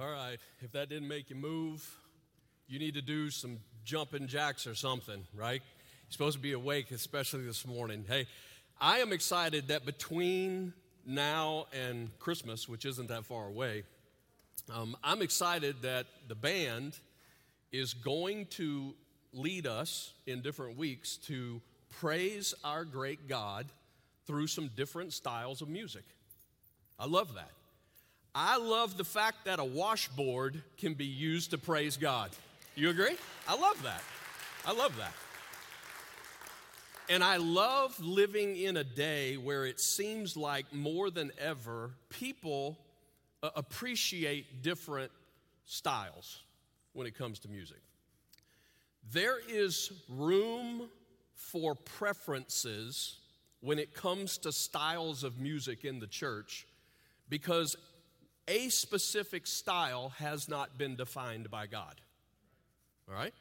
All right, if that didn't make you move, you need to do some jumping jacks or something, right? You're supposed to be awake, especially this morning. Hey, I am excited that between now and Christmas, which isn't that far away, um, I'm excited that the band is going to lead us in different weeks to praise our great God through some different styles of music. I love that. I love the fact that a washboard can be used to praise God. You agree? I love that. I love that. And I love living in a day where it seems like more than ever, people uh, appreciate different styles when it comes to music. There is room for preferences when it comes to styles of music in the church because a specific style has not been defined by God. All right?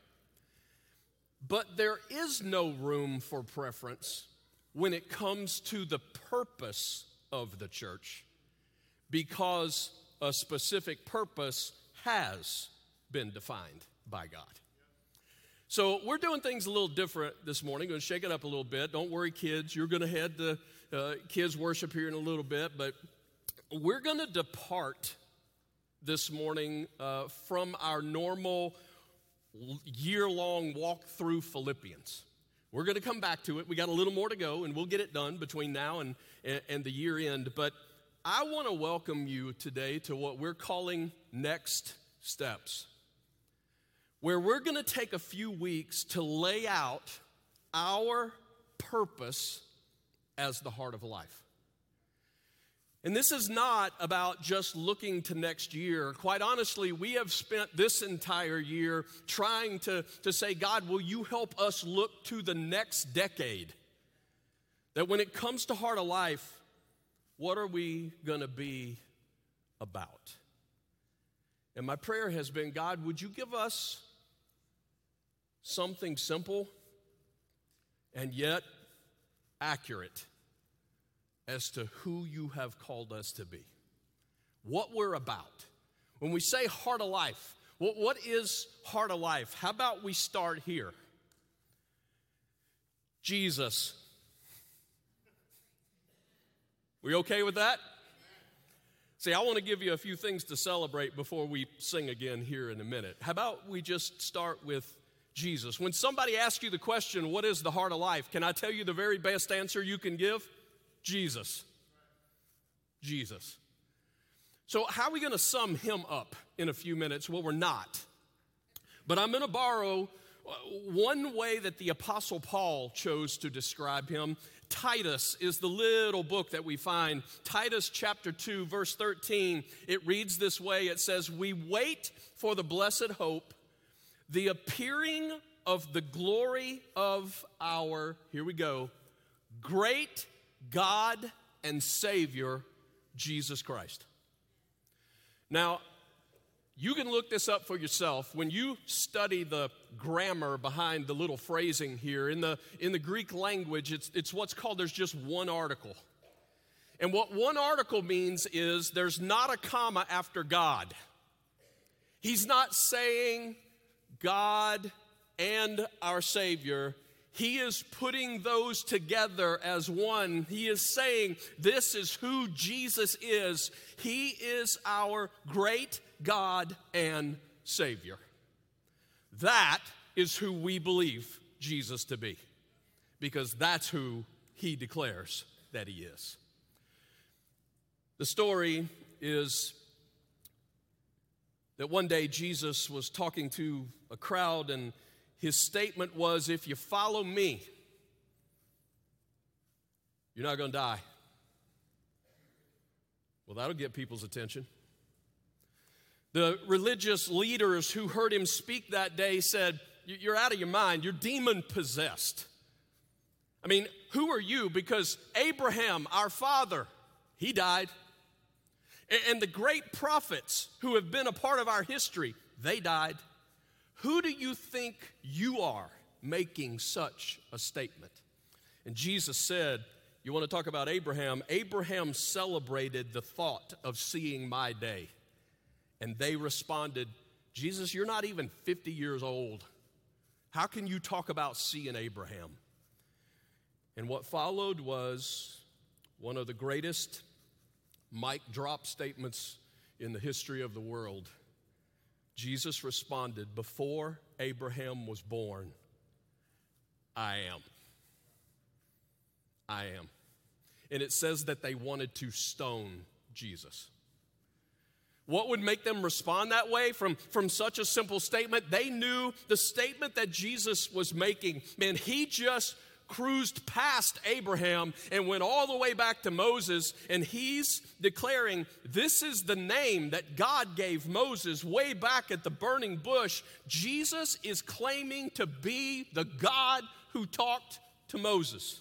But there is no room for preference when it comes to the purpose of the church because a specific purpose has been defined by God. So we're doing things a little different this morning. Going to shake it up a little bit. Don't worry, kids. You're going to head to uh, kids worship here in a little bit, but we're going to depart this morning uh, from our normal year long walk through Philippians. We're going to come back to it. We got a little more to go, and we'll get it done between now and, and, and the year end. But I want to welcome you today to what we're calling Next Steps, where we're going to take a few weeks to lay out our purpose as the heart of life. And this is not about just looking to next year. Quite honestly, we have spent this entire year trying to, to say, God, will you help us look to the next decade? That when it comes to heart of life, what are we going to be about? And my prayer has been, God, would you give us something simple and yet accurate? As to who you have called us to be, what we're about. When we say heart of life, what, is heart of life? How about we start here? Jesus. We okay with that? See, I want to give you a few things to celebrate before we sing again here in a minute. How about we just start with Jesus? When somebody asks you the question, What is the heart of life? Can I tell you the very best answer you can give? Jesus. Jesus. So, how are we going to sum him up in a few minutes? Well, we're not. But I'm going to borrow uh, one way that the Apostle Paul chose to describe him. Titus is the little book that we find. Titus chapter 2, verse 13. It reads this way it says, We wait for the blessed hope, the appearing of the glory of our, here we go, great God and Savior, Jesus Christ. Now, you can look this up for yourself. When you study the grammar behind the little phrasing here, in the, in the Greek language, it's, it's what's called there's just one article. And what one article means is there's not a comma after God. He's not saying God and our Savior. He is putting those together as one. He is saying, This is who Jesus is. He is our great God and Savior. That is who we believe Jesus to be, because that's who he declares that he is. The story is that one day Jesus was talking to a crowd and his statement was if you follow me, you're not going to die. Well, that'll get people's attention. The religious leaders who heard him speak that day said, You're out of your mind. You're demon possessed. I mean, who are you? Because Abraham, our father, he died. And the great prophets who have been a part of our history, they died. Who do you think you are making such a statement? And Jesus said, You want to talk about Abraham? Abraham celebrated the thought of seeing my day. And they responded, Jesus, you're not even 50 years old. How can you talk about seeing Abraham? And what followed was one of the greatest mic drop statements in the history of the world. Jesus responded, Before Abraham was born, I am. I am. And it says that they wanted to stone Jesus. What would make them respond that way from, from such a simple statement? They knew the statement that Jesus was making. Man, he just cruised past Abraham and went all the way back to Moses, and he's declaring this is the name that God gave Moses way back at the burning bush. Jesus is claiming to be the God who talked to Moses.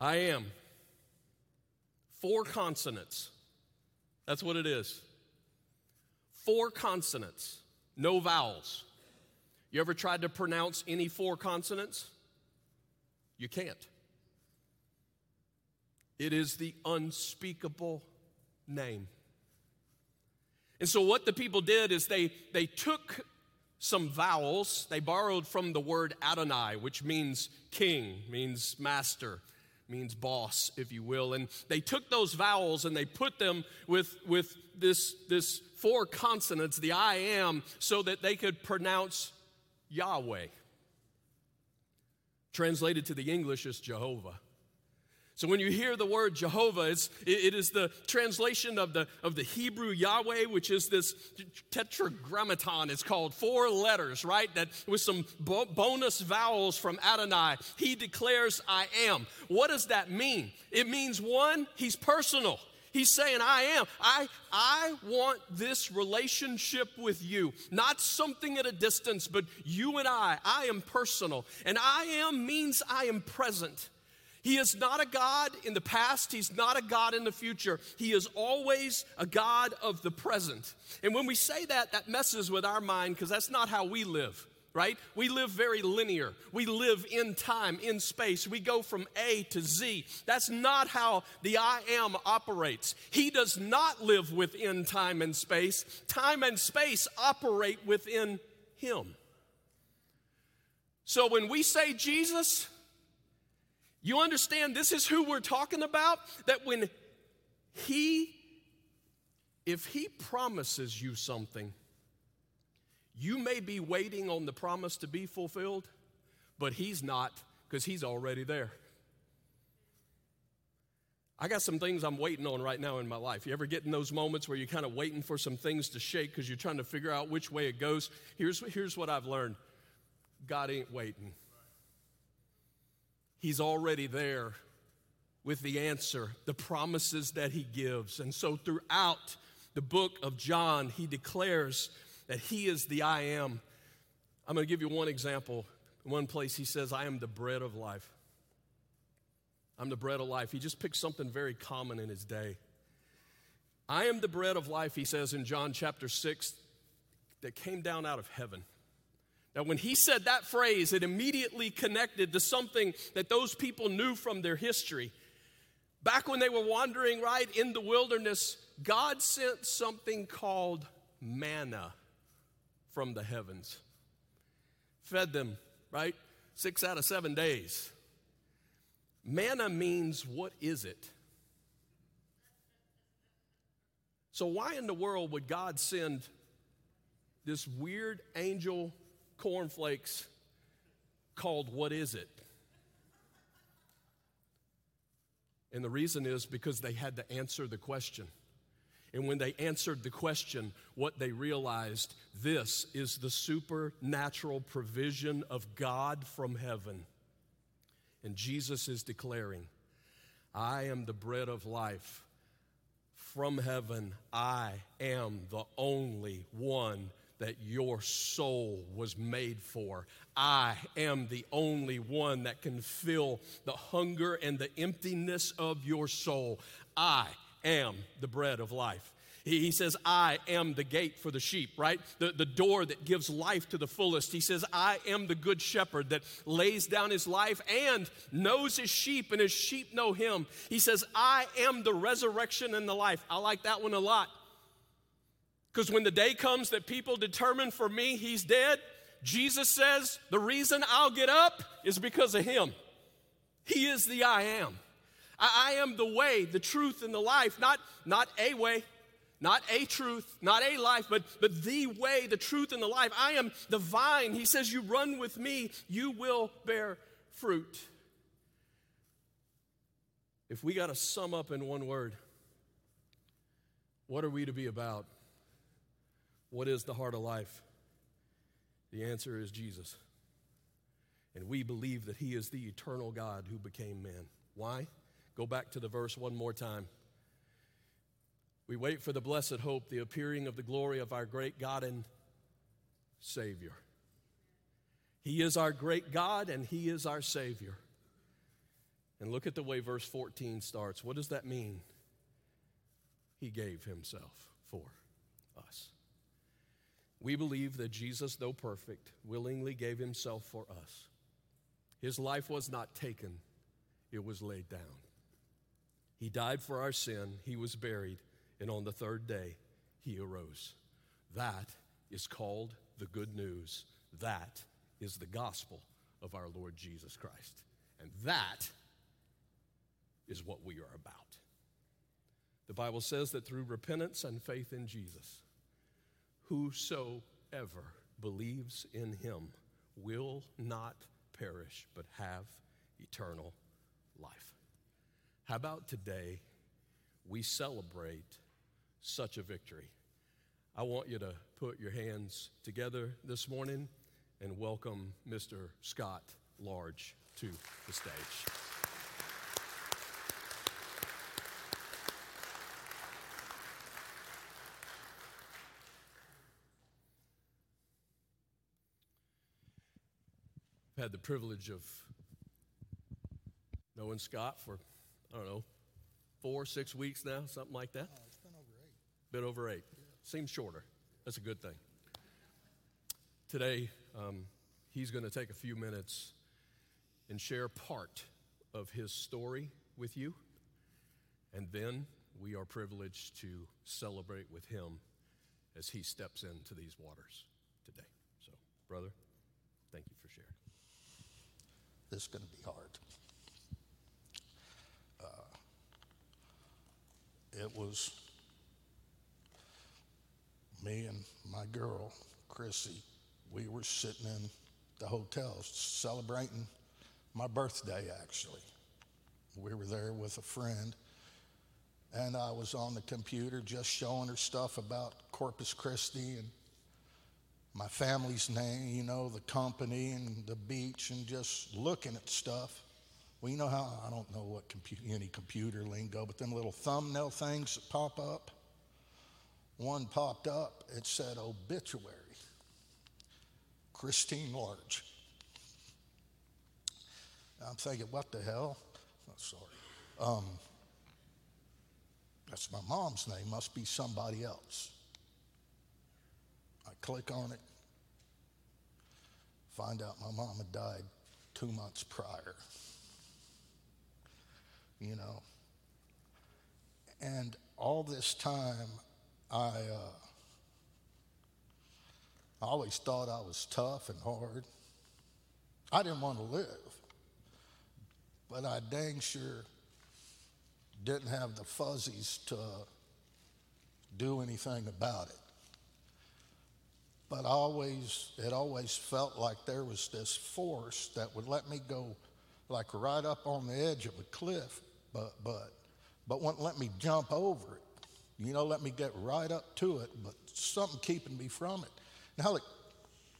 I am. Four consonants. That's what it is. Four consonants, no vowels. You ever tried to pronounce any four consonants? You can't. It is the unspeakable name. And so, what the people did is they, they took some vowels, they borrowed from the word Adonai, which means king, means master, means boss, if you will. And they took those vowels and they put them with, with this, this four consonants, the I am, so that they could pronounce Yahweh. Translated to the English as Jehovah. So when you hear the word Jehovah, it's, it is the translation of the, of the Hebrew Yahweh, which is this tetragrammaton. It's called four letters, right? That with some bo- bonus vowels from Adonai. He declares, I am. What does that mean? It means one, he's personal. He's saying, I am. I, I want this relationship with you. Not something at a distance, but you and I. I am personal. And I am means I am present. He is not a God in the past, He's not a God in the future. He is always a God of the present. And when we say that, that messes with our mind because that's not how we live right? We live very linear. We live in time, in space. We go from A to Z. That's not how the I am operates. He does not live within time and space. Time and space operate within Him. So when we say Jesus, you understand this is who we're talking about? That when He, if He promises you something, you may be waiting on the promise to be fulfilled, but He's not because He's already there. I got some things I'm waiting on right now in my life. You ever get in those moments where you're kind of waiting for some things to shake because you're trying to figure out which way it goes? Here's, here's what I've learned God ain't waiting, He's already there with the answer, the promises that He gives. And so throughout the book of John, He declares that He is the I am. I'm going to give you one example. In one place, He says, I am the bread of life. I'm the bread of life. He just picked something very common in His day. I am the bread of life, He says in John chapter 6, that came down out of heaven. Now, when he said that phrase, it immediately connected to something that those people knew from their history. Back when they were wandering right in the wilderness, God sent something called manna from the heavens. Fed them, right? Six out of seven days. Manna means, what is it? So, why in the world would God send this weird angel cornflakes called What Is It? And the reason is because they had to answer the question. And when they answered the question, what they realized this is the supernatural provision of God from heaven. And Jesus is declaring, I am the bread of life. From heaven, I am the only one that your soul was made for. I am the only one that can fill the hunger and the emptiness of your soul. I am the bread of life. He says, I am the gate for the sheep, right? The, the door that gives life to the fullest. He says, I am the good shepherd that lays down his life and knows his sheep, and his sheep know him. He says, I am the resurrection and the life. I like that one a lot. Because when the day comes that people determine for me he's dead, Jesus says, the reason I'll get up is because of him. He is the I am. I, I am the way, the truth, and the life, not, not a way, not a truth, not a life, but, but the way, the truth, and the life. I am the vine. He says, You run with me, you will bear fruit. If we got to sum up in one word, what are we to be about? What is the heart of life? The answer is Jesus. And we believe that He is the eternal God who became man. Why? Go back to the verse one more time. We wait for the blessed hope, the appearing of the glory of our great God and Savior. He is our great God and He is our Savior. And look at the way verse 14 starts. What does that mean? He gave Himself for us. We believe that Jesus, though perfect, willingly gave Himself for us. His life was not taken, it was laid down. He died for our sin, He was buried and on the third day he arose. That is called the good news. That is the gospel of our Lord Jesus Christ. And that is what we are about. The Bible says that through repentance and faith in Jesus, whosoever believes in him will not perish but have eternal life. How about today we celebrate such a victory. I want you to put your hands together this morning and welcome Mr. Scott Large to the stage. I've had the privilege of knowing Scott for, I don't know, four, six weeks now, something like that. Bit over eight. Been over eight. Seems shorter. That's a good thing. Today, um, he's going to take a few minutes and share part of his story with you. And then we are privileged to celebrate with him as he steps into these waters today. So, brother, thank you for sharing. This is going to be hard. It was me and my girl, Chrissy, we were sitting in the hotel celebrating my birthday, actually. We were there with a friend, and I was on the computer just showing her stuff about Corpus Christi and my family's name, you know, the company and the beach, and just looking at stuff. Well, you know how I don't know what any computer lingo, but them little thumbnail things that pop up one popped up, it said obituary, Christine Large. I'm thinking, what the hell? Oh, sorry. Um, that's my mom's name, must be somebody else. I click on it, find out my mom had died two months prior. You know. And all this time, I, uh, always thought I was tough and hard. I didn't want to live, but I dang sure didn't have the fuzzies to do anything about it. But I always, it always felt like there was this force that would let me go like right up on the edge of a cliff, but, but, but wouldn't let me jump over it. You know, let me get right up to it, but something keeping me from it. Now, it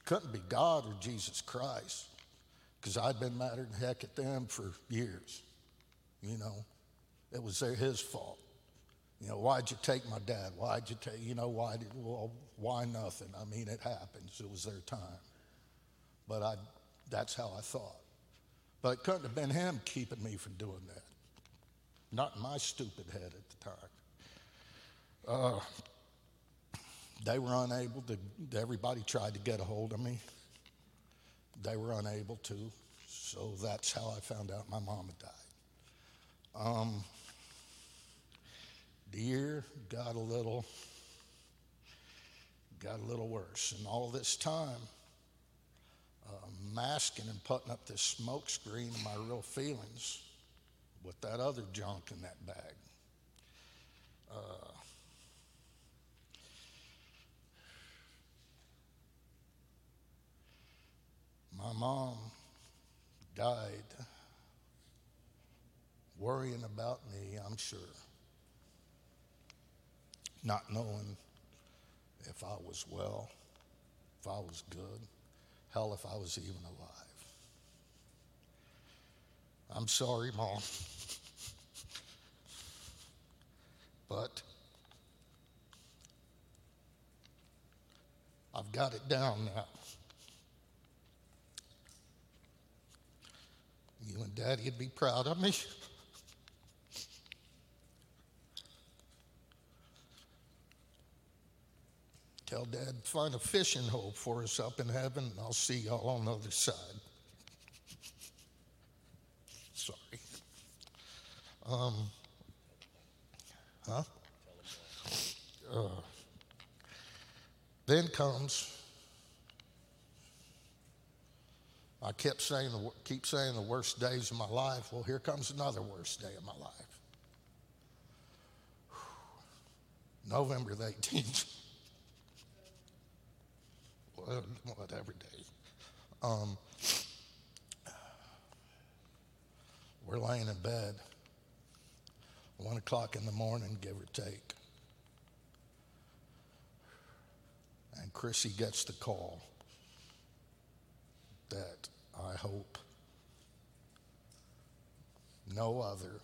couldn't be God or Jesus Christ, because I'd been madder than heck at them for years. You know, it was their, his fault. You know, why'd you take my dad? Why'd you take, you know, why did, well, why nothing? I mean, it happens. It was their time. But I, that's how I thought. But it couldn't have been him keeping me from doing that. Not my stupid head at the time. Uh, they were unable to, everybody tried to get a hold of me. They were unable to, so that's how I found out my mom had died. Um, the year got a little got a little worse, and all this time, uh, masking and putting up this smoke screen of my real feelings with that other junk in that bag. Uh, my mom died worrying about me, I'm sure, not knowing if I was well, if I was good, hell, if I was even alive. I'm sorry, Mom. but I've got it down now. You and Daddy would be proud of me. Tell Dad, find a fishing hole for us up in heaven, and I'll see y'all on the other side. Sorry. Um, huh? Uh, then comes, I kept saying, the, keep saying the worst days of my life. Well, here comes another worst day of my life. November the 18th whatever day. Um, we're laying in bed, one o'clock in the morning, give or take. And Chrissy gets the call that I hope no other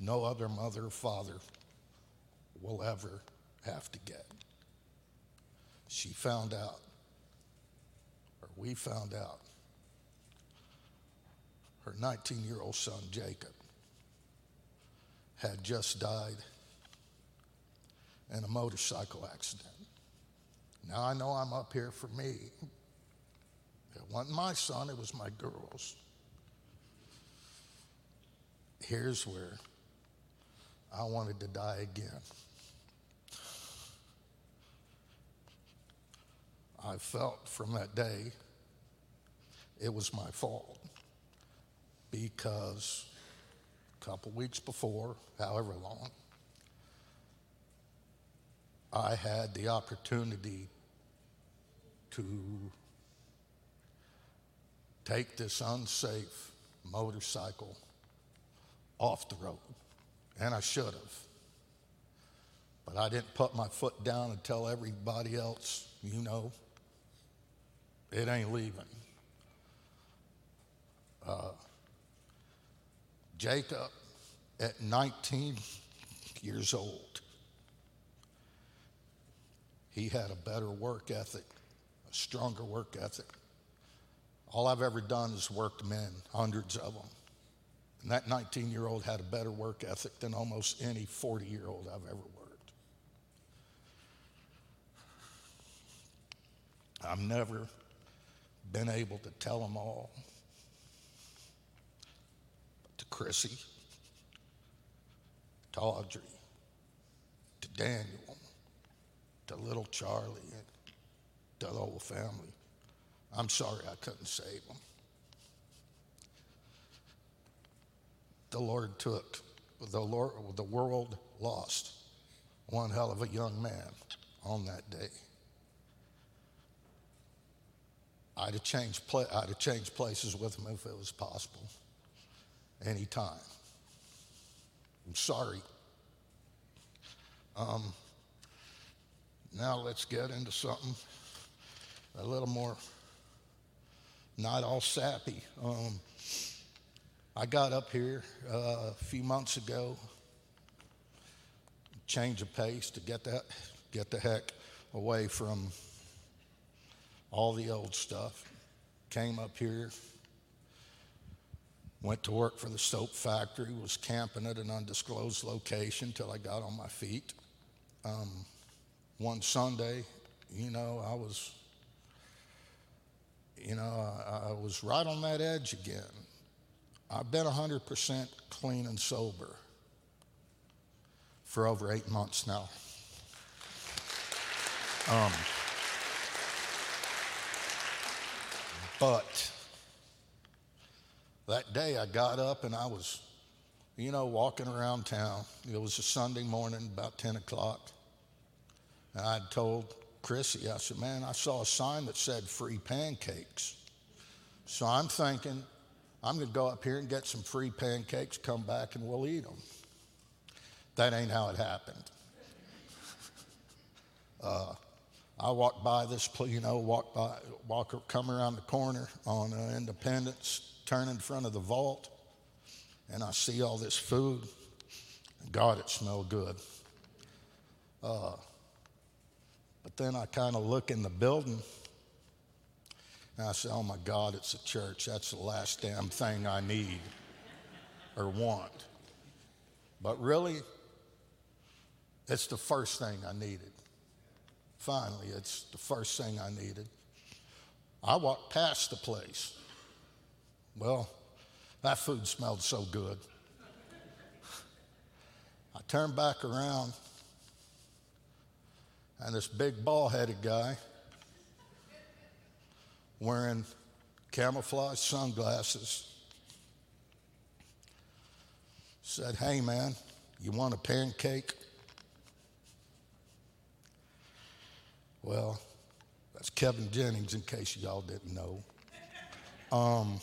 no other mother or father will ever have to get. She found out, or we found out, her 19 year old son, Jacob, had just died in a motorcycle accident. Now I know I'm up here for me. It wasn't my son, it was my girl's. Here's where I wanted to die again. I felt from that day it was my fault because a couple weeks before, however long, I had the opportunity to take this unsafe motorcycle off the road, and I should have. But I didn't put my foot down and tell everybody else, you know, it ain't leaving. Uh, Jacob, at 19 years old, he had a better work ethic, a stronger work ethic. All I've ever done is worked men, hundreds of them. And that 19 year old had a better work ethic than almost any 40 year old I've ever worked. I've never been able to tell them all. To Chrissy, to Audrey, to Daniel, to little Charlie, and to the whole family, I'm sorry I couldn't save them. The Lord took, the, Lord, the world lost one hell of a young man on that day. I'd have changed, pla- I'd have changed places with him if it was possible. Anytime. I'm sorry. Um, now let's get into something a little more not all sappy. Um, I got up here uh, a few months ago, change of pace to get that, get the heck away from all the old stuff. Came up here. Went to work for the soap factory, was camping at an undisclosed location till I got on my feet. Um, one Sunday, you know, I was, you know, I, I was right on that edge again. I've been 100% clean and sober for over eight months now. Um, but that day I got up and I was, you know, walking around town. It was a Sunday morning, about 10 o'clock. And I'd told Chrissy, I said, man, I saw a sign that said free pancakes. So I'm thinking, I'm going to go up here and get some free pancakes, come back, and we'll eat them. That ain't how it happened. Uh, I walked by this, you know, walk by, walk, come around the corner on uh, Independence, turn in front of the vault, and I see all this food. God, it smelled good. Uh, but then I kind of look in the building and I say, oh my God, it's a church. That's the last damn thing I need or want. But really, it's the first thing I needed. Finally, it's the first thing I needed. I walked past the place. Well, that food smelled so good. I turned back around, and this big ball headed guy wearing camouflage sunglasses said, Hey, man, you want a pancake? Well, that's Kevin Jennings, in case y'all didn't know. Um,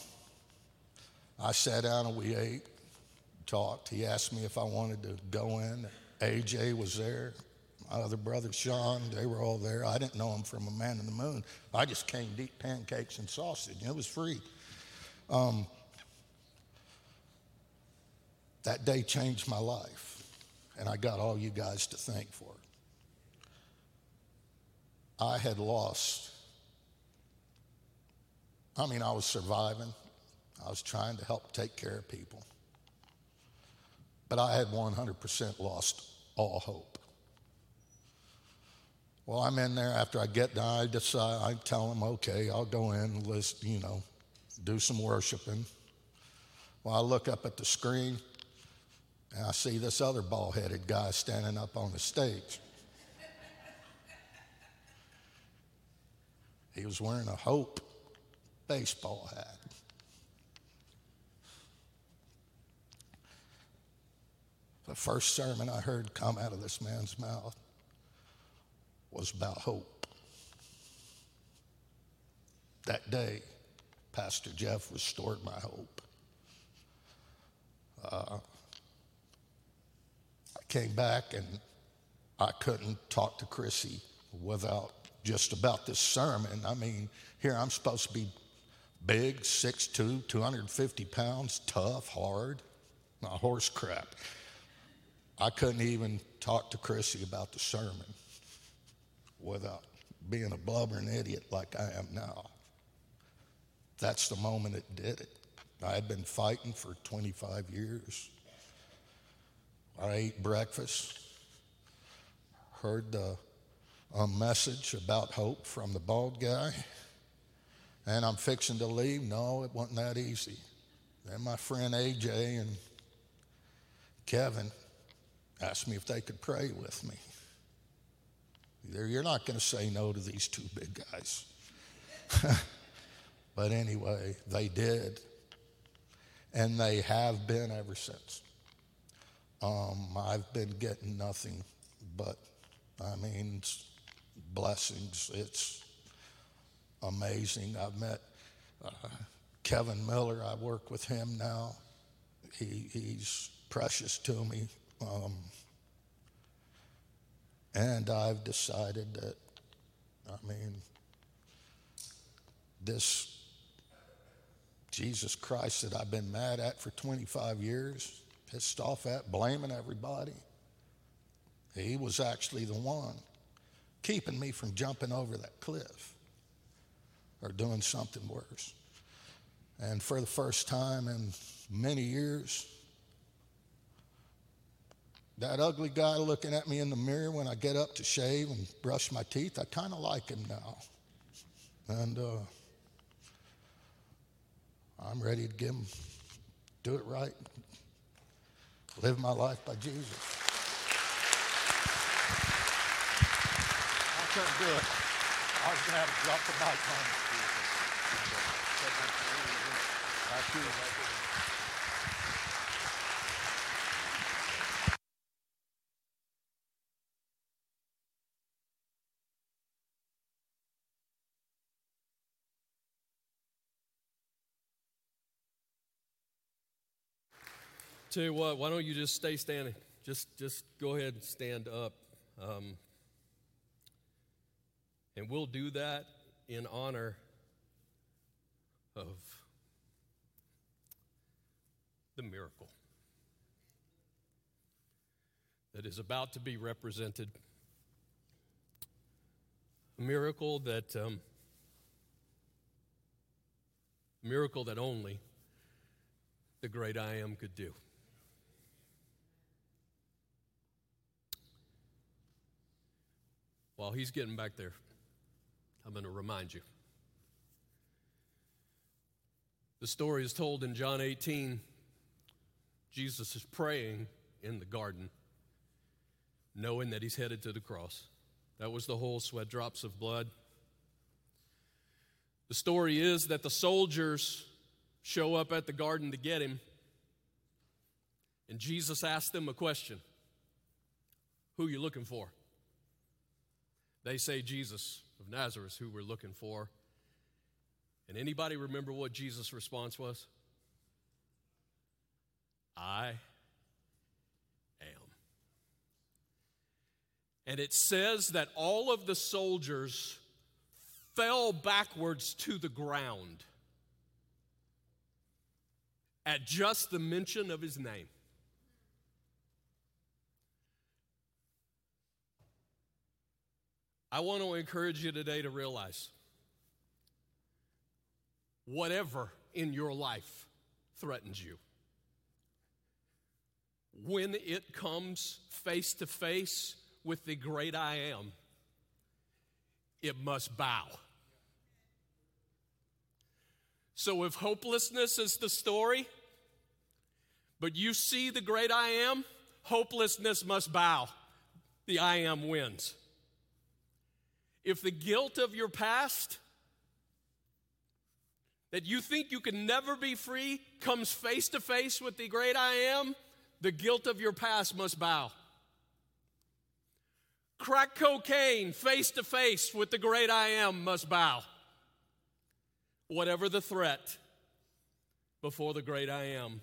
I sat down and we ate, talked. He asked me if I wanted to go in. AJ was there. My other brother, Sean, they were all there. I didn't know him from a man in the moon. I just came to eat pancakes and sausage, and it was free. Um, that day changed my life, and I got all you guys to thank for it. I had lost, I mean, I was surviving. I was trying to help take care of people. But I had 100% lost all hope. Well, I'm in there after I get done. I decide, I tell them, okay, I'll go in, and list, you know, do some worshiping. Well, I look up at the screen and I see this other bald headed guy standing up on the stage. He was wearing a Hope baseball hat. The first sermon I heard come out of this man's mouth was about hope. That day, Pastor Jeff restored my hope. Uh, I came back and I couldn't talk to Chrissy without just about this sermon. I mean, here I'm supposed to be big, 6'2, 250 pounds, tough, hard, horse crap. I couldn't even talk to Chrissy about the sermon without being a blubbering idiot like I am now. That's the moment it did it. I had been fighting for 25 years. I ate breakfast, heard the, a message about hope from the bald guy, and I'm fixing to leave. No, it wasn't that easy. Then my friend AJ and Kevin asked me if they could pray with me. You're not going to say no to these two big guys. but anyway, they did. And they have been ever since. Um, I've been getting nothing but, I mean, blessings. It's amazing. I've met uh, Kevin Miller. I work with him now. He, he's precious to me. Um, and I've decided that, I mean, this Jesus Christ that I've been mad at for 25 years, pissed off at, blaming everybody, he was actually the one keeping me from jumping over that cliff or doing something worse. And for the first time in many years, that ugly guy looking at me in the mirror when I get up to shave and brush my teeth, I kind of like him now. And uh, I'm ready to give him, do it right, live my life by Jesus. I couldn't do it. I was going to have to drop the mic on to you. Tell you what, why don't you just stay standing? Just, just go ahead and stand up. Um, and we'll do that in honor of the miracle that is about to be represented. A miracle that, um, miracle that only the great I am could do. While he's getting back there, I'm going to remind you. The story is told in John 18. Jesus is praying in the garden, knowing that he's headed to the cross. That was the whole sweat drops of blood. The story is that the soldiers show up at the garden to get him, and Jesus asked them a question Who are you looking for? They say Jesus of Nazareth, who we're looking for. And anybody remember what Jesus' response was? I am. And it says that all of the soldiers fell backwards to the ground at just the mention of his name. I want to encourage you today to realize whatever in your life threatens you, when it comes face to face with the great I am, it must bow. So if hopelessness is the story, but you see the great I am, hopelessness must bow. The I am wins. If the guilt of your past that you think you can never be free comes face to face with the great I am, the guilt of your past must bow. Crack cocaine face to face with the great I am must bow. Whatever the threat before the great I am,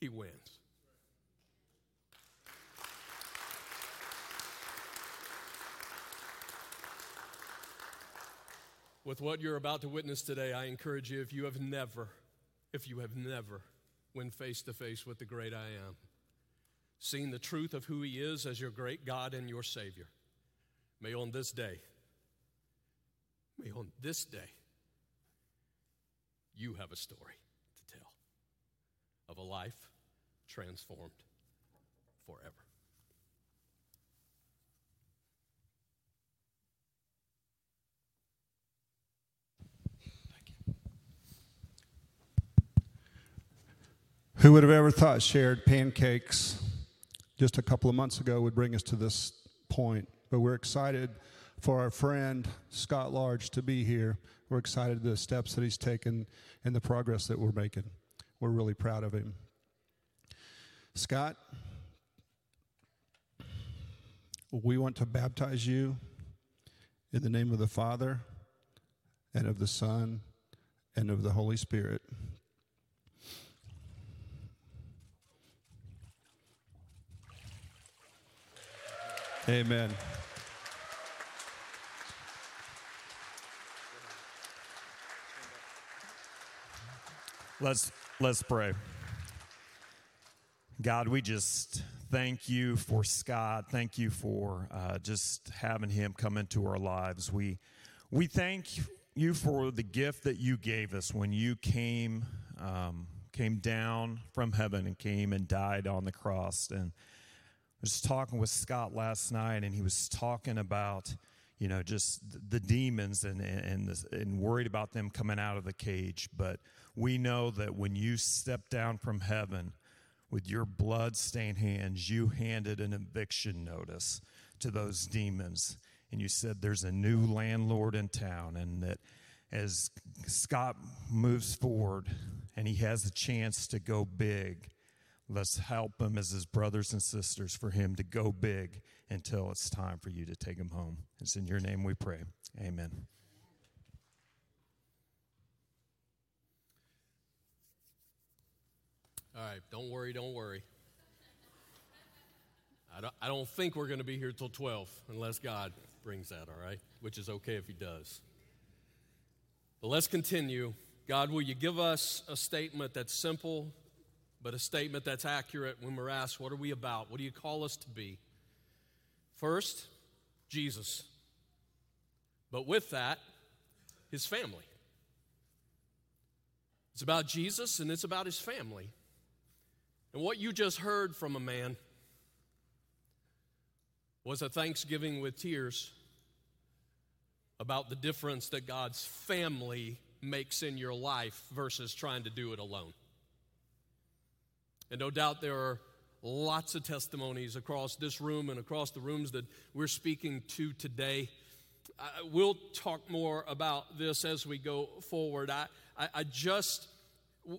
he wins. With what you're about to witness today, I encourage you if you have never, if you have never, when face to face with the great I am, seen the truth of who He is as your great God and your Savior, may on this day, may on this day, you have a story to tell of a life transformed forever. Who would have ever thought shared pancakes just a couple of months ago would bring us to this point? But we're excited for our friend Scott Large to be here. We're excited the steps that he's taken and the progress that we're making. We're really proud of him. Scott, we want to baptize you in the name of the Father and of the Son and of the Holy Spirit. Amen. Let's let's pray. God, we just thank you for Scott. Thank you for uh, just having him come into our lives. We we thank you for the gift that you gave us when you came um, came down from heaven and came and died on the cross. And was talking with Scott last night, and he was talking about you know just the demons and and and worried about them coming out of the cage. But we know that when you stepped down from heaven with your blood stained hands, you handed an eviction notice to those demons. And you said there's a new landlord in town, and that as Scott moves forward and he has a chance to go big, let's help him as his brothers and sisters for him to go big until it's time for you to take him home. It's in your name we pray. Amen. All right, don't worry, don't worry. I don't, I don't think we're going to be here till 12 unless God brings that, all right? Which is okay if He does. But let's continue. God, will you give us a statement that's simple, but a statement that's accurate when we're asked, What are we about? What do you call us to be? First, Jesus. But with that, His family. It's about Jesus and it's about His family. And what you just heard from a man was a thanksgiving with tears about the difference that God's family makes in your life versus trying to do it alone. And no doubt there are lots of testimonies across this room and across the rooms that we're speaking to today. we'll talk more about this as we go forward. I, I, I just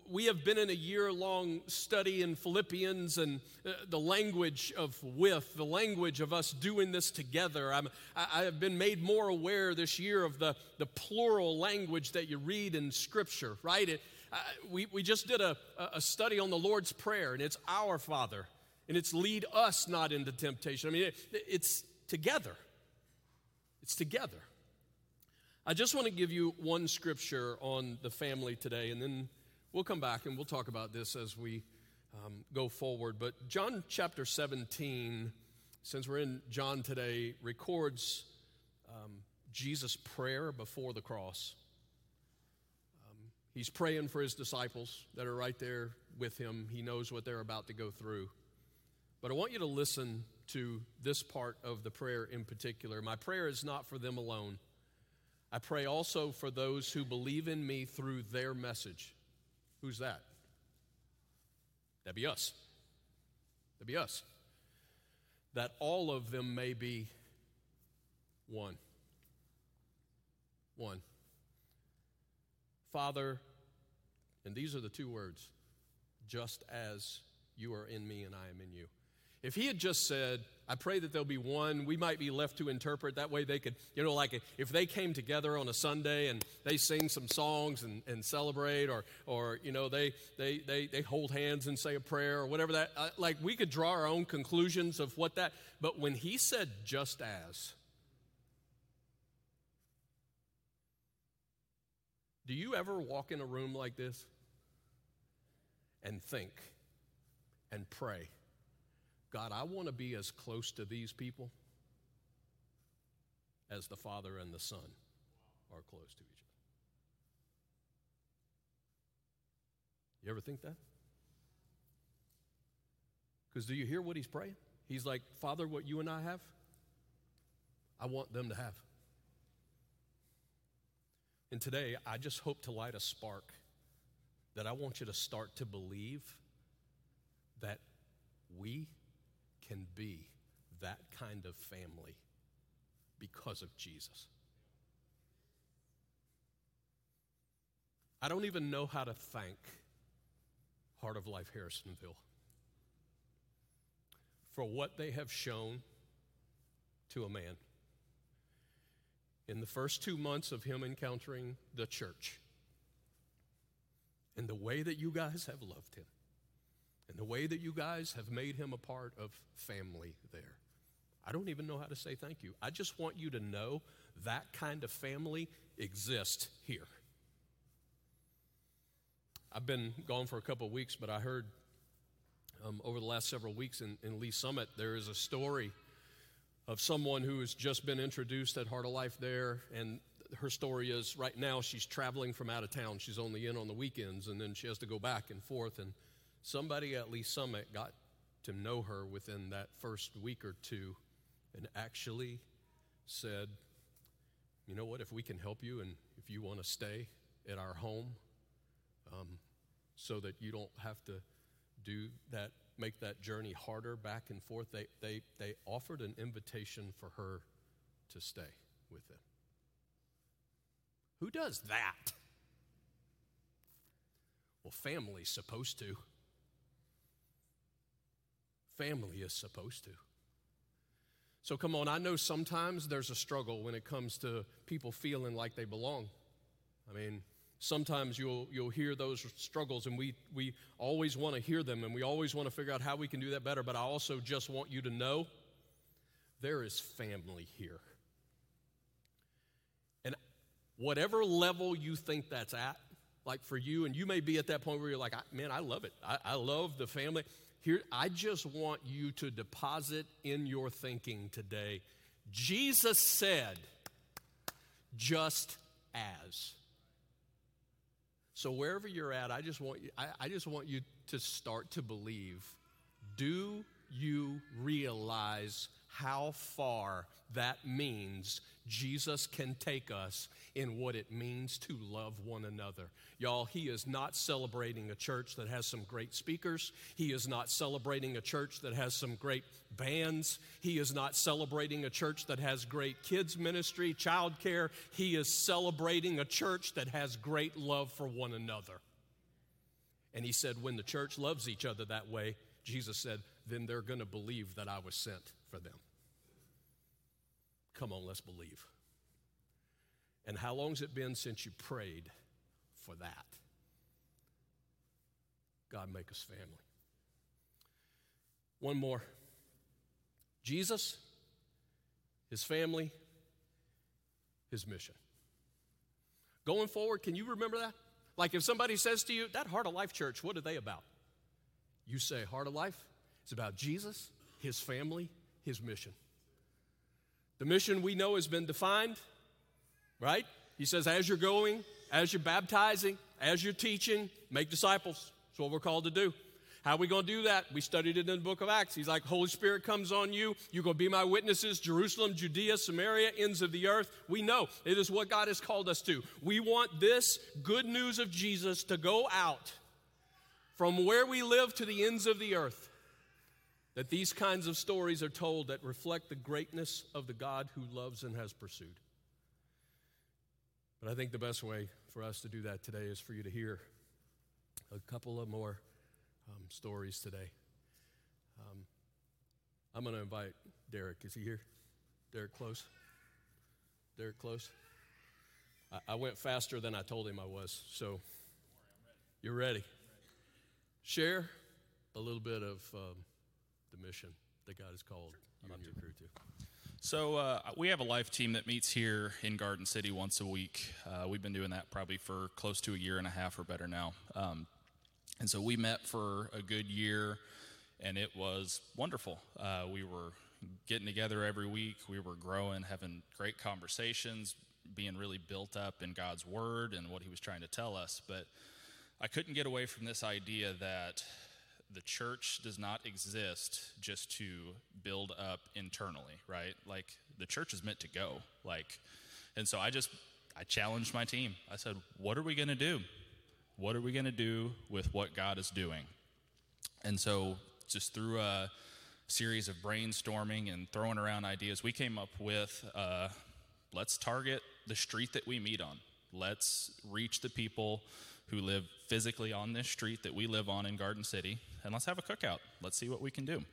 we have been in a year long study in Philippians and uh, the language of with, the language of us doing this together. I'm, I have been made more aware this year of the, the plural language that you read in Scripture, right? It, uh, we, we just did a, a study on the Lord's Prayer, and it's our Father, and it's lead us not into temptation. I mean, it, it's together. It's together. I just want to give you one scripture on the family today, and then We'll come back and we'll talk about this as we um, go forward. But John chapter 17, since we're in John today, records um, Jesus' prayer before the cross. He's praying for his disciples that are right there with him. He knows what they're about to go through. But I want you to listen to this part of the prayer in particular. My prayer is not for them alone. I pray also for those who believe in me through their message. Who's that? That'd be us. That'd be us. That all of them may be one. One. Father, and these are the two words just as you are in me and I am in you. If he had just said, I pray that there'll be one, we might be left to interpret. That way they could, you know, like if they came together on a Sunday and they sing some songs and, and celebrate, or, or, you know, they, they, they, they hold hands and say a prayer or whatever that, uh, like we could draw our own conclusions of what that, but when he said just as, do you ever walk in a room like this and think and pray? God, I want to be as close to these people as the Father and the Son are close to each other. You ever think that? Because do you hear what he's praying? He's like, Father, what you and I have, I want them to have. And today, I just hope to light a spark that I want you to start to believe that we can be that kind of family because of Jesus. I don't even know how to thank Heart of Life Harrisonville for what they have shown to a man in the first two months of him encountering the church and the way that you guys have loved him and the way that you guys have made him a part of family there. I don't even know how to say thank you. I just want you to know that kind of family exists here. I've been gone for a couple of weeks, but I heard um, over the last several weeks in, in Lee Summit, there is a story of someone who has just been introduced at Heart of Life there, and her story is right now she's traveling from out of town. She's only in on the weekends, and then she has to go back and forth. And somebody at Lee Summit got to know her within that first week or two and actually said, You know what? If we can help you and if you want to stay at our home um, so that you don't have to do that, make that journey harder back and forth, they, they, they offered an invitation for her to stay with them. Who does that? Well, family's supposed to. Family is supposed to. So come on, I know sometimes there's a struggle when it comes to people feeling like they belong. I mean, sometimes you'll, you'll hear those struggles, and we, we always want to hear them, and we always want to figure out how we can do that better. But I also just want you to know there is family here. And whatever level you think that's at, like for you, and you may be at that point where you're like, man, I love it. I, I love the family. Here, I just want you to deposit in your thinking today Jesus said, just as. So wherever you're at, I just want you, I, I just want you to start to believe. Do you realize how far that means Jesus can take us in what it means to love one another. Y'all, he is not celebrating a church that has some great speakers. He is not celebrating a church that has some great bands. He is not celebrating a church that has great kids' ministry, childcare. He is celebrating a church that has great love for one another. And he said, when the church loves each other that way, Jesus said, then they're going to believe that I was sent for them. Come on, let's believe. And how long's it been since you prayed for that? God, make us family. One more Jesus, his family, his mission. Going forward, can you remember that? Like if somebody says to you, that Heart of Life Church, what are they about? You say, Heart of Life, it's about Jesus, his family, his mission. The mission we know has been defined, right? He says, as you're going, as you're baptizing, as you're teaching, make disciples. That's what we're called to do. How are we going to do that? We studied it in the book of Acts. He's like, Holy Spirit comes on you. You're going to be my witnesses, Jerusalem, Judea, Samaria, ends of the earth. We know it is what God has called us to. We want this good news of Jesus to go out from where we live to the ends of the earth that these kinds of stories are told that reflect the greatness of the God who loves and has pursued. But I think the best way for us to do that today is for you to hear a couple of more um, stories today. Um, I'm going to invite Derek. Is he here? Derek Close? Derek Close? I, went faster than I told him I was, so you're ready. Share a little bit of. Um, the mission that God has called you and your crew to? So uh, we have a life team that meets here in Garden City once a week. Uh, we've been doing that probably for close to a year and a half or better now. Um, and so we met for a good year, and it was wonderful. Uh, we were getting together every week. We were growing, having great conversations, being really built up in God's Word and what He was trying to tell us. But I couldn't get away from this idea that the church does not exist just to build up internally, right? Like the church is meant to go. Like, and so I just I challenged my team. I said, "What are we going to do? What are we going to do with what God is doing?" And so, just through a series of brainstorming and throwing around ideas, we came up with uh, let's target the street that we meet on. Let's reach the people who live physically on this street that we live on in Garden City, and let's have a cookout. Let's see what we can do.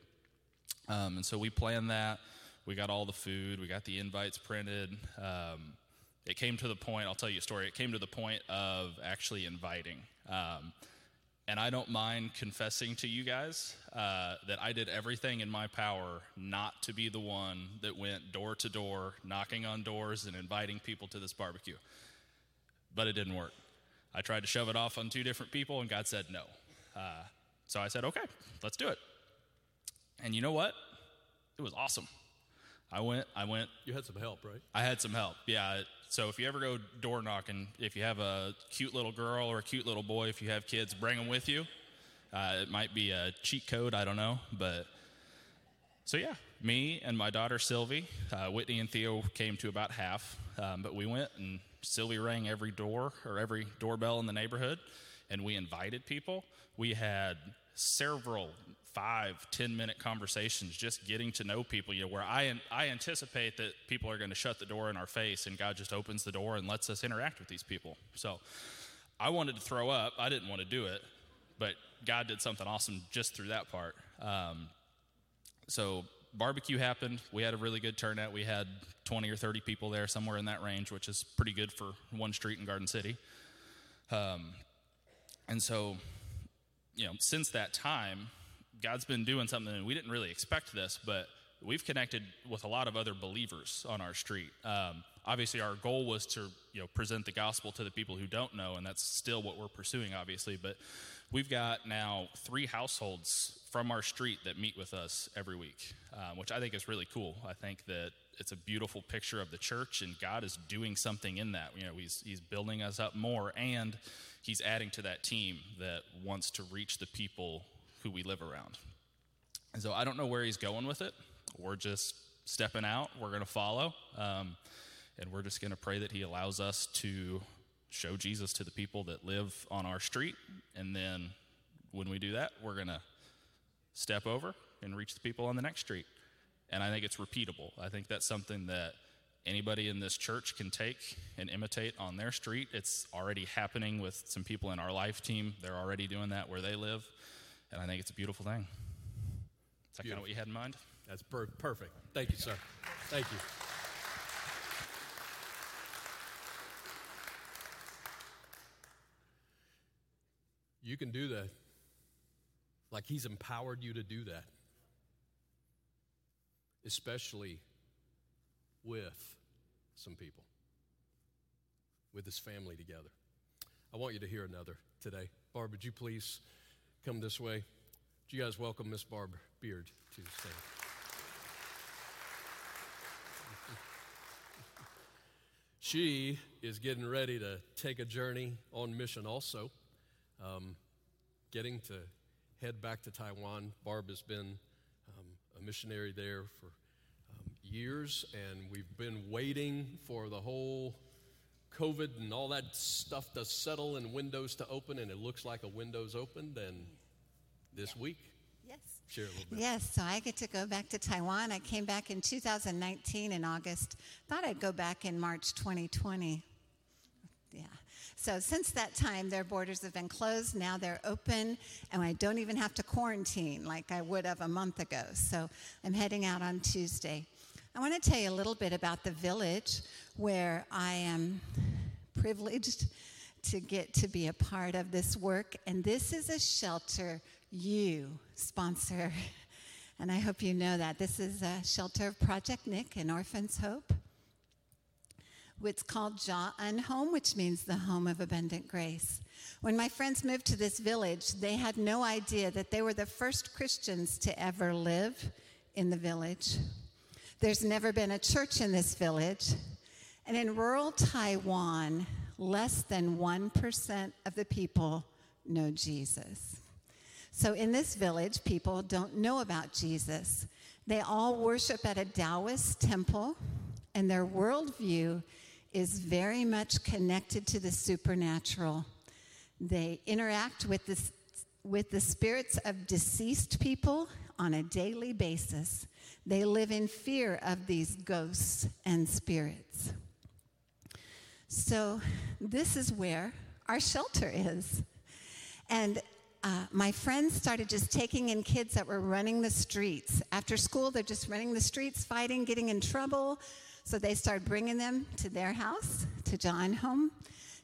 Um, and so we planned that. We got all the food, we got the invites printed. Um, it came to the point, I'll tell you a story, it came to the point of actually inviting. Um, and I don't mind confessing to you guys uh, that I did everything in my power not to be the one that went door to door, knocking on doors and inviting people to this barbecue. But it didn't work. I tried to shove it off on two different people, and God said no. Uh, so I said, okay, let's do it. And you know what? It was awesome. I went. I went. You had some help, right? I had some help. Yeah. So if you ever go door knocking, if you have a cute little girl or a cute little boy, if you have kids, bring them with you. Uh, it might be a cheat code. I don't know, but so yeah, me and my daughter Sylvie, uh, Whitney and Theo came to about half, um, but we went and Sylvie rang every door or every doorbell in the neighborhood, and we invited people. We had several five, ten minute conversations just getting to know people, you know, where I, I anticipate that people are going to shut the door in our face and God just opens the door and lets us interact with these people. So I wanted to throw up. I didn't want to do it, but God did something awesome just through that part. Um, so barbecue happened. We had a really good turnout. We had 20 or 30 people there, somewhere in that range, which is pretty good for one street in Garden City. Um, and so, you know, since that time, God's been doing something, and we didn't really expect this, but we've connected with a lot of other believers on our street. Um, obviously, our goal was to you know present the gospel to the people who don't know, and that's still what we're pursuing, obviously. But we've got now three households from our street that meet with us every week, um, which I think is really cool. I think that it's a beautiful picture of the church, and God is doing something in that. You know, He's He's building us up more, and He's adding to that team that wants to reach the people who we live around. And so I don't know where he's going with it. We're just stepping out. We're going to follow. Um, and we're just going to pray that he allows us to show Jesus to the people that live on our street. And then when we do that, we're going to step over and reach the people on the next street. And I think it's repeatable. I think that's something that anybody in this church can take and imitate on their street. It's already happening with some people in our life team. They're already doing that where they live. And I think it's a beautiful thing. Is that kind of what you had in mind? That's per- perfect. Thank you, sir. Thank you. You can do that. Like he's empowered you to do that. Especially with some people, with his family together. I want you to hear another today. Barb, would you please come this way? Would you guys welcome Miss Barb Beard to stand? She is getting ready to take a journey on mission also, um, getting to head back to Taiwan. Barb has been um, a missionary there for um, years, and we've been waiting for the whole COVID and all that stuff to settle and windows to open, and it looks like a window's opened, and this week. Yes. Share a little bit. Yes, so I get to go back to Taiwan. I came back in 2019 in August. Thought I'd go back in March 2020. So since that time, their borders have been closed. Now they're open, and I don't even have to quarantine like I would have a month ago. So I'm heading out on Tuesday. I want to tell you a little bit about the village where I am privileged to get to be a part of this work. And this is a shelter you sponsor. And I hope you know that. This is a shelter of Project Nick and Orphans Hope. It's called Ja Un Home, which means the home of abundant grace. When my friends moved to this village, they had no idea that they were the first Christians to ever live in the village. There's never been a church in this village. And in rural Taiwan, less than 1% of the people know Jesus. So in this village, people don't know about Jesus. They all worship at a Taoist temple, and their worldview is very much connected to the supernatural. They interact with the, with the spirits of deceased people on a daily basis. They live in fear of these ghosts and spirits. So, this is where our shelter is. And uh, my friends started just taking in kids that were running the streets. After school, they're just running the streets, fighting, getting in trouble. So they started bringing them to their house, to Ja Un Home,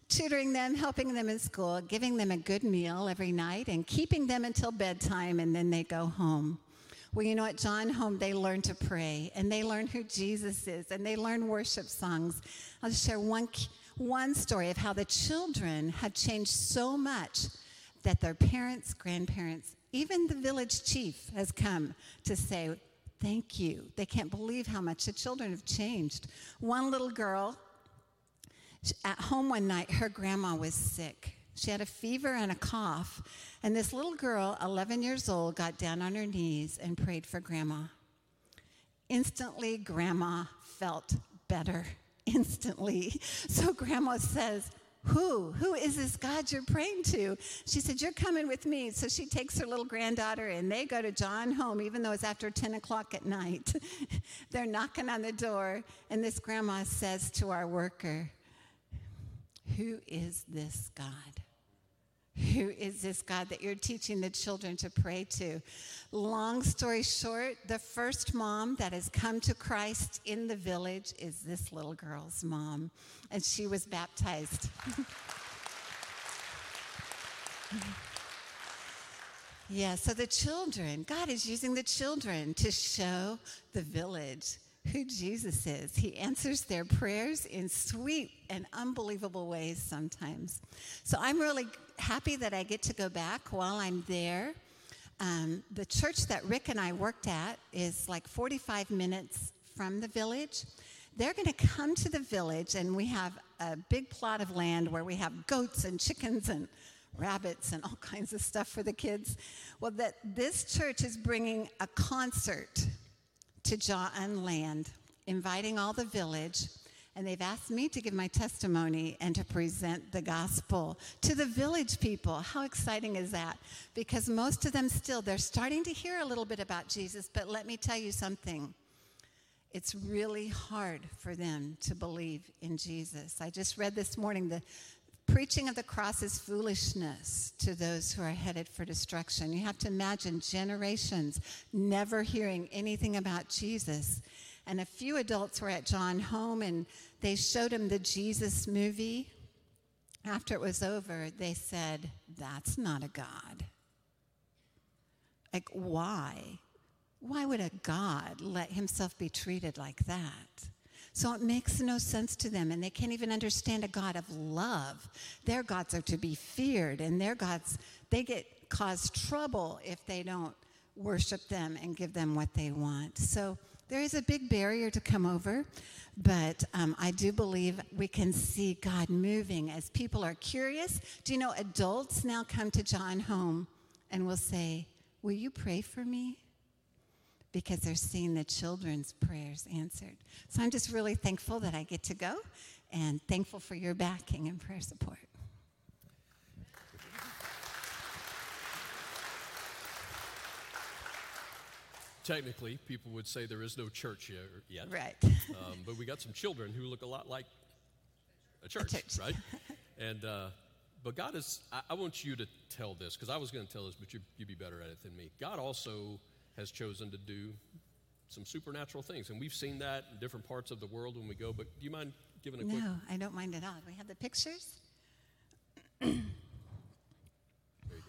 tutoring them, helping them in school, giving them a good meal every night, and keeping them until bedtime, and then they go home. Well, you know, at John Home, they learn to pray, and they learn who Jesus is, and they learn worship songs. I'll just share one, one story of how the children have changed so much that their parents, grandparents, even the village chief has come to say, thank you. They can't believe how much the children have changed. One little girl, at home one night, her grandma was sick. She had a fever and a cough. And this little girl, 11 years old, got down on her knees and prayed for grandma. Instantly, grandma felt better. Instantly. So grandma says, who? Who is this God you're praying to? She said, You're coming with me. So she takes her little granddaughter and they go to John home, even though it's after 10 o'clock at night. They're knocking on the door, and this grandma says to our worker, Who is this God? Who is this God that you're teaching the children to pray to? Long story short, the first mom that has come to Christ in the village is this little girl's mom, and she was baptized. yeah, so the children, God is using the children to show the village who Jesus is. He answers their prayers in sweet and unbelievable ways sometimes. So I'm really happy that I get to go back while I'm there. Um, the church that Rick and I worked at is like 45 minutes from the village. They're going to come to the village, and we have a big plot of land where we have goats and chickens and rabbits and all kinds of stuff for the kids. Well, that this church is bringing a concert to John Land, inviting all the village, and they've asked me to give my testimony and to present the gospel to the village people. How exciting is that? Because most of them still, they're starting to hear a little bit about Jesus, but let me tell you something. It's really hard for them to believe in Jesus. I just read this morning the preaching of the cross is foolishness to those who are headed for destruction. You have to imagine generations never hearing anything about Jesus. And a few adults were at John home and they showed him the Jesus movie. After it was over, they said, That's not a God. Like, why? Why would a God let himself be treated like that? So it makes no sense to them, and they can't even understand a God of love. Their gods are to be feared, and their gods, they get cause trouble if they don't worship them and give them what they want. So there is a big barrier to come over, but um, I do believe we can see God moving as people are curious. Do you know adults now come to John home and will say, Will you pray for me? Because they're seeing the children's prayers answered. So I'm just really thankful that I get to go and thankful for your backing and prayer support. Technically, people would say there is no church here yet. Right. Um, but we got some children who look a lot like a church, A church. right? and uh, but God is. I, I want you to tell this because I was going to tell this, but you you'd be better at it than me. God also has chosen to do some supernatural things. And we've seen that in different parts of the world when we go. But do you mind giving a quick? No, I don't mind at all. Do we have the pictures? There you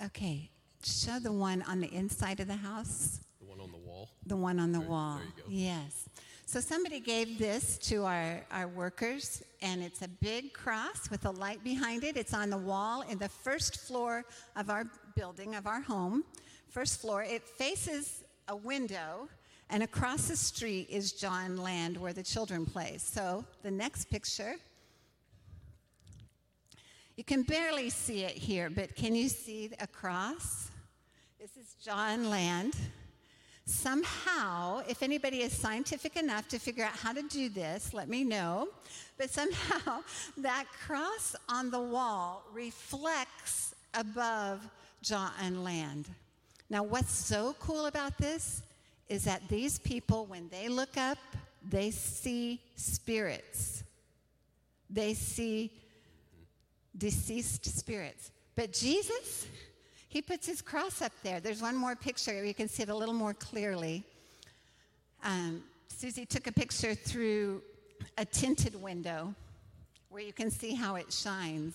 go. Okay, show the one on the inside of the house, The one on the wall. the one on the There- wall. there you go. Yes. So somebody gave this to our, our workers, and it's a big cross with a light behind it. It's on the wall in the first floor of our building, of our home. First floor. It faces a window, and across the street is John Land where the children play. So the next picture. You can barely see it here, but can you see a cross? This is John Land. Somehow, if anybody is scientific enough to figure out how to do this, let me know. But somehow, that cross on the wall reflects above John Land. Now, what's so cool about this is that these people, when they look up, they see spirits. They see deceased spirits. But Jesus, he puts his cross up there. There's one more picture. You can see it a little more clearly. Um, Susie took a picture through a tinted window where you can see how it shines.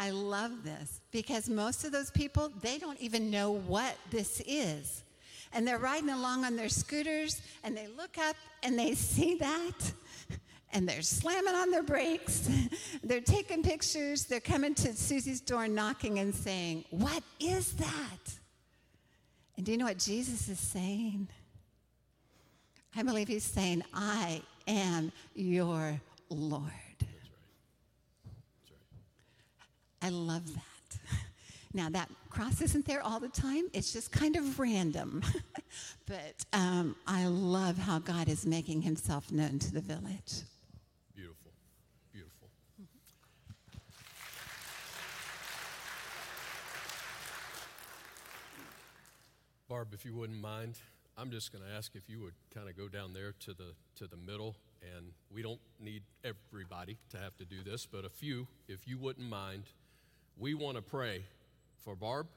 I love this because most of those people, they don't even know what this is. And they're riding along on their scooters and they look up and they see that and they're slamming on their brakes. they're taking pictures. They're coming to Susie's door knocking and saying, What is that? And do you know what Jesus is saying? I believe he's saying, I am your Lord. I love that. Now, that cross isn't there all the time, it's just kind of random. but um, I love how God is making himself known to the village. Beautiful. Beautiful. Barb, if you wouldn't mind, I'm just going to ask if you would kind of go down there to the to the middle, and we don't need everybody to have to do this, but a few, if you wouldn't mind, we want to pray for Barb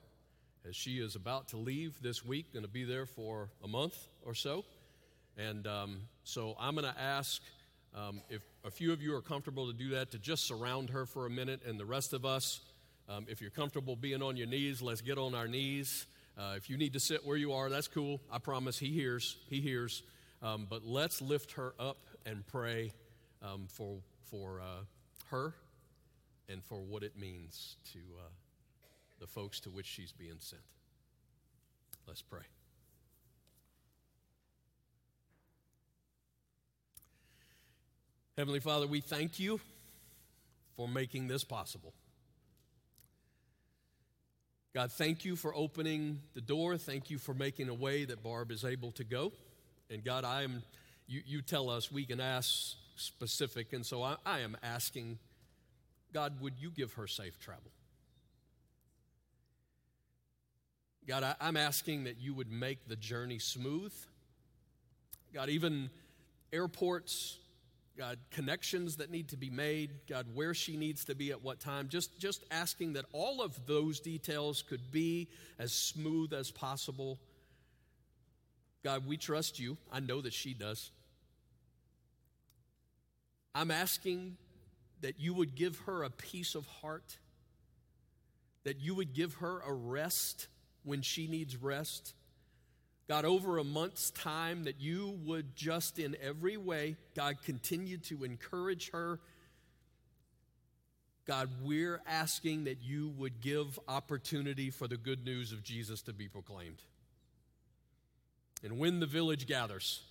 as she is about to leave this week, going to be there for a month or so, and um, so I'm going to ask um, if a few of you are comfortable to do that, to just surround her for a minute, and the rest of us, um, if you're comfortable being on your knees, let's get on our knees. Uh, if you need to sit where you are, that's cool. I promise he hears. He hears. Um, but let's lift her up and pray um, for, for uh, her and for what it means to uh, the folks to which she's being sent. Let's pray. Heavenly Father, we thank you for making this possible. God, thank you for opening the door. Thank you for making a way that Barb is able to go. And God, I am, you, you tell us we can ask specific, and so I, I am asking, God, would you give her safe travel? God, I, I'm asking that you would make the journey smooth. God, even airports, God, connections that need to be made, God, where she needs to be at what time. Just, just asking that all of those details could be as smooth as possible. God, we trust you. I know that she does. I'm asking that you would give her a peace of heart, that you would give her a rest when she needs rest. God, over a month's time, that you would just in every way, God, continue to encourage her. God, we're asking that you would give opportunity for the good news of Jesus to be proclaimed. And when the village gathers,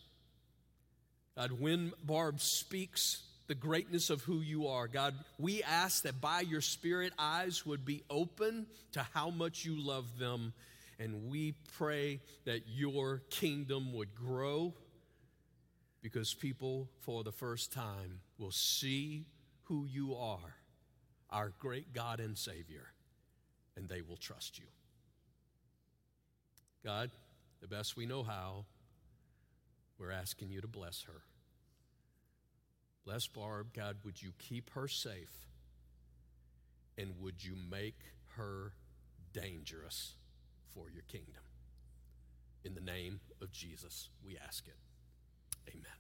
God, when Barb speaks the greatness of who you are, God, we ask that by your Spirit, eyes would be open to how much you love them and we pray that your kingdom would grow because people, for the first time, will see who you are, our great God and Savior, and they will trust you. God, the best we know how, we're asking you to bless her. Bless Barb, God, would you keep her safe? And would you make her dangerous? for your kingdom. In the name of Jesus, we ask it. Amen.